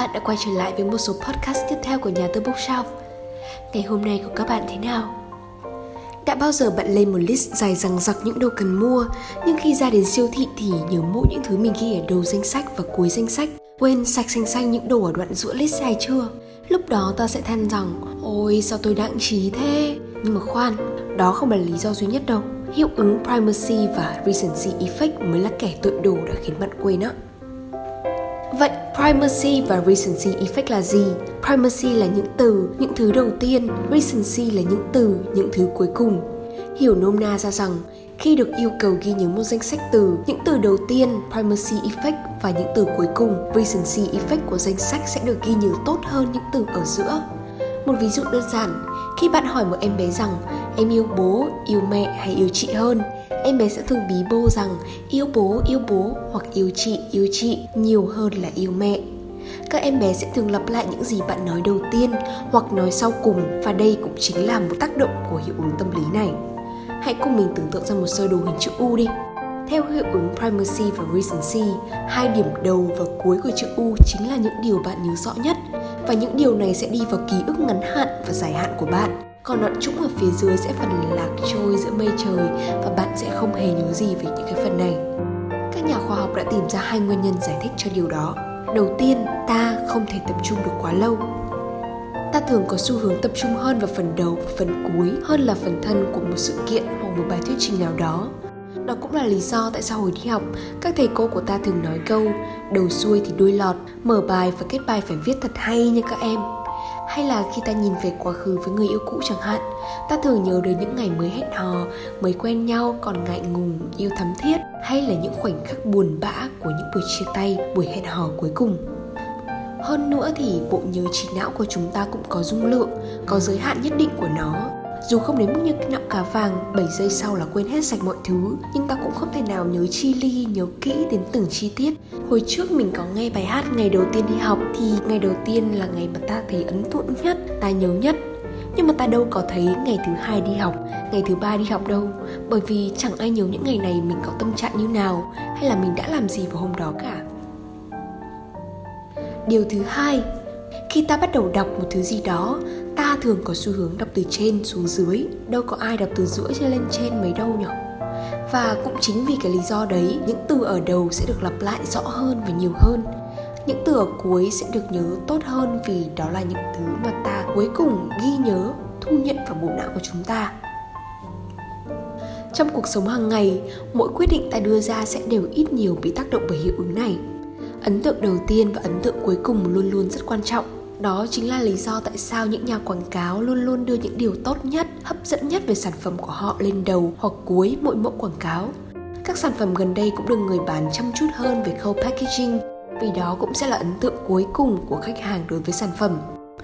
bạn đã quay trở lại với một số podcast tiếp theo của nhà tư Bookshelf Ngày hôm nay của các bạn thế nào? Đã bao giờ bạn lên một list dài rằng dặc những đồ cần mua Nhưng khi ra đến siêu thị thì nhớ mỗi những thứ mình ghi ở đầu danh sách và cuối danh sách. Quên sạch xanh xanh những đồ ở đoạn giữa list hay chưa? Lúc đó ta sẽ than rằng Ôi sao tôi đặng trí thế? Nhưng mà khoan, đó không phải là lý do duy nhất đâu. Hiệu ứng primacy và recency effect mới là kẻ tội đồ đã khiến bạn quên á. Vậy primacy và recency effect là gì? Primacy là những từ, những thứ đầu tiên, recency là những từ, những thứ cuối cùng. Hiểu nôm na ra rằng khi được yêu cầu ghi nhớ một danh sách từ, những từ đầu tiên, primacy effect và những từ cuối cùng, recency effect của danh sách sẽ được ghi nhớ tốt hơn những từ ở giữa. Một ví dụ đơn giản, khi bạn hỏi một em bé rằng em yêu bố, yêu mẹ hay yêu chị hơn, em bé sẽ thường bí bô rằng yêu bố, yêu bố hoặc yêu chị, yêu chị nhiều hơn là yêu mẹ. Các em bé sẽ thường lặp lại những gì bạn nói đầu tiên hoặc nói sau cùng và đây cũng chính là một tác động của hiệu ứng tâm lý này. Hãy cùng mình tưởng tượng ra một sơ đồ hình chữ U đi. Theo hiệu ứng primacy và recency, hai điểm đầu và cuối của chữ U chính là những điều bạn nhớ rõ nhất và những điều này sẽ đi vào ký ức ngắn hạn và dài hạn của bạn còn đoạn trũng ở phía dưới sẽ phần lạc trôi giữa mây trời và bạn sẽ không hề nhớ gì về những cái phần này. Các nhà khoa học đã tìm ra hai nguyên nhân giải thích cho điều đó. Đầu tiên ta không thể tập trung được quá lâu. Ta thường có xu hướng tập trung hơn vào phần đầu và phần cuối hơn là phần thân của một sự kiện hoặc một bài thuyết trình nào đó. Đó cũng là lý do tại sao hồi đi học, các thầy cô của ta thường nói câu đầu xuôi thì đuôi lọt, mở bài và kết bài phải viết thật hay nha các em. Hay là khi ta nhìn về quá khứ với người yêu cũ chẳng hạn, ta thường nhớ đến những ngày mới hẹn hò, mới quen nhau còn ngại ngùng, yêu thắm thiết hay là những khoảnh khắc buồn bã của những buổi chia tay, buổi hẹn hò cuối cùng. Hơn nữa thì bộ nhớ trí não của chúng ta cũng có dung lượng, có giới hạn nhất định của nó dù không đến mức như nặng cá vàng 7 giây sau là quên hết sạch mọi thứ Nhưng ta cũng không thể nào nhớ chi ly, nhớ kỹ đến từng chi tiết. Hồi trước mình có nghe bài hát ngày đầu tiên đi học Thì ngày đầu tiên là ngày mà ta thấy ấn tượng nhất, ta nhớ nhất. Nhưng mà ta đâu có thấy ngày thứ hai đi học ngày thứ ba đi học đâu. Bởi vì chẳng ai nhớ những ngày này mình có tâm trạng như nào hay là mình đã làm gì vào hôm đó cả. Điều thứ hai khi ta bắt đầu đọc một thứ gì đó ta thường có xu hướng đọc từ trên xuống dưới, đâu có ai đọc từ giữa cho lên trên mấy đâu nhỉ và cũng chính vì cái lý do đấy, những từ ở đầu sẽ được lặp lại rõ hơn và nhiều hơn. Những từ ở cuối sẽ được nhớ tốt hơn vì đó là những thứ mà ta cuối cùng ghi nhớ, thu nhận vào bộ não của chúng ta. Trong cuộc sống hàng ngày, mỗi quyết định ta đưa ra sẽ đều ít nhiều bị tác động bởi hiệu ứng này. Ấn tượng đầu tiên và ấn tượng cuối cùng luôn luôn rất quan trọng đó chính là lý do tại sao những nhà quảng cáo luôn luôn đưa những điều tốt nhất, hấp dẫn nhất về sản phẩm của họ lên đầu hoặc cuối mỗi mẫu quảng cáo. Các sản phẩm gần đây cũng được người bán chăm chút hơn về khâu packaging, vì đó cũng sẽ là ấn tượng cuối cùng của khách hàng đối với sản phẩm.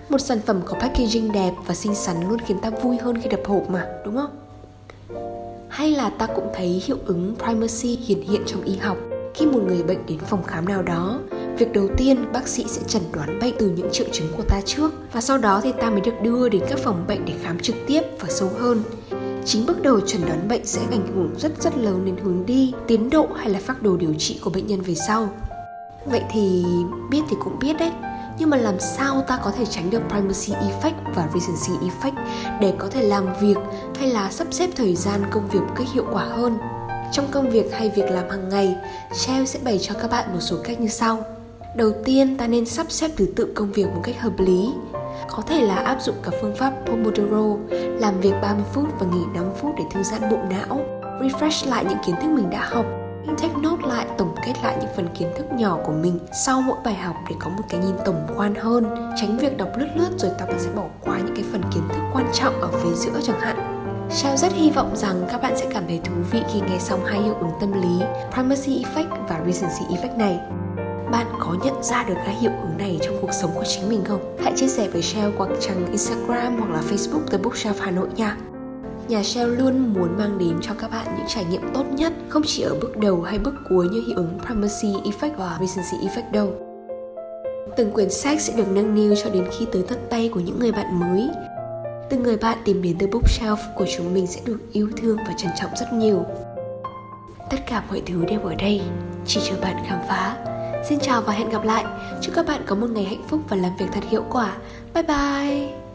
Một sản phẩm có packaging đẹp và xinh xắn luôn khiến ta vui hơn khi đập hộp mà, đúng không? Hay là ta cũng thấy hiệu ứng primacy hiện hiện trong y học khi một người bệnh đến phòng khám nào đó Việc đầu tiên, bác sĩ sẽ chẩn đoán bệnh từ những triệu chứng của ta trước và sau đó thì ta mới được đưa đến các phòng bệnh để khám trực tiếp và sâu hơn. Chính bước đầu chẩn đoán bệnh sẽ ảnh hưởng rất rất lớn đến hướng đi, tiến độ hay là phác đồ điều trị của bệnh nhân về sau. Vậy thì biết thì cũng biết đấy, nhưng mà làm sao ta có thể tránh được primacy effect và recency effect để có thể làm việc hay là sắp xếp thời gian công việc một cách hiệu quả hơn trong công việc hay việc làm hàng ngày shell sẽ bày cho các bạn một số cách như sau đầu tiên ta nên sắp xếp thứ tự công việc một cách hợp lý có thể là áp dụng cả phương pháp Pomodoro, làm việc 30 phút và nghỉ 5 phút để thư giãn bộ não, refresh lại những kiến thức mình đã học, take note lại, tổng kết lại những phần kiến thức nhỏ của mình sau mỗi bài học để có một cái nhìn tổng quan hơn, tránh việc đọc lướt lướt rồi ta sẽ bỏ qua những cái phần kiến thức quan trọng ở phía giữa chẳng hạn. Shell rất hy vọng rằng các bạn sẽ cảm thấy thú vị khi nghe xong hai hiệu ứng tâm lý Primacy Effect và Recency Effect này. Bạn có nhận ra được các hiệu ứng này trong cuộc sống của chính mình không? Hãy chia sẻ với Shell qua trang Instagram hoặc là Facebook The Bookshelf Hà Nội nha. Nhà Shell luôn muốn mang đến cho các bạn những trải nghiệm tốt nhất, không chỉ ở bước đầu hay bước cuối như hiệu ứng Primacy Effect và Recency Effect đâu. Từng quyển sách sẽ được nâng niu cho đến khi tới tận tay của những người bạn mới từng người bạn tìm đến The Bookshelf của chúng mình sẽ được yêu thương và trân trọng rất nhiều. Tất cả mọi thứ đều ở đây, chỉ chờ bạn khám phá. Xin chào và hẹn gặp lại. Chúc các bạn có một ngày hạnh phúc và làm việc thật hiệu quả. Bye bye.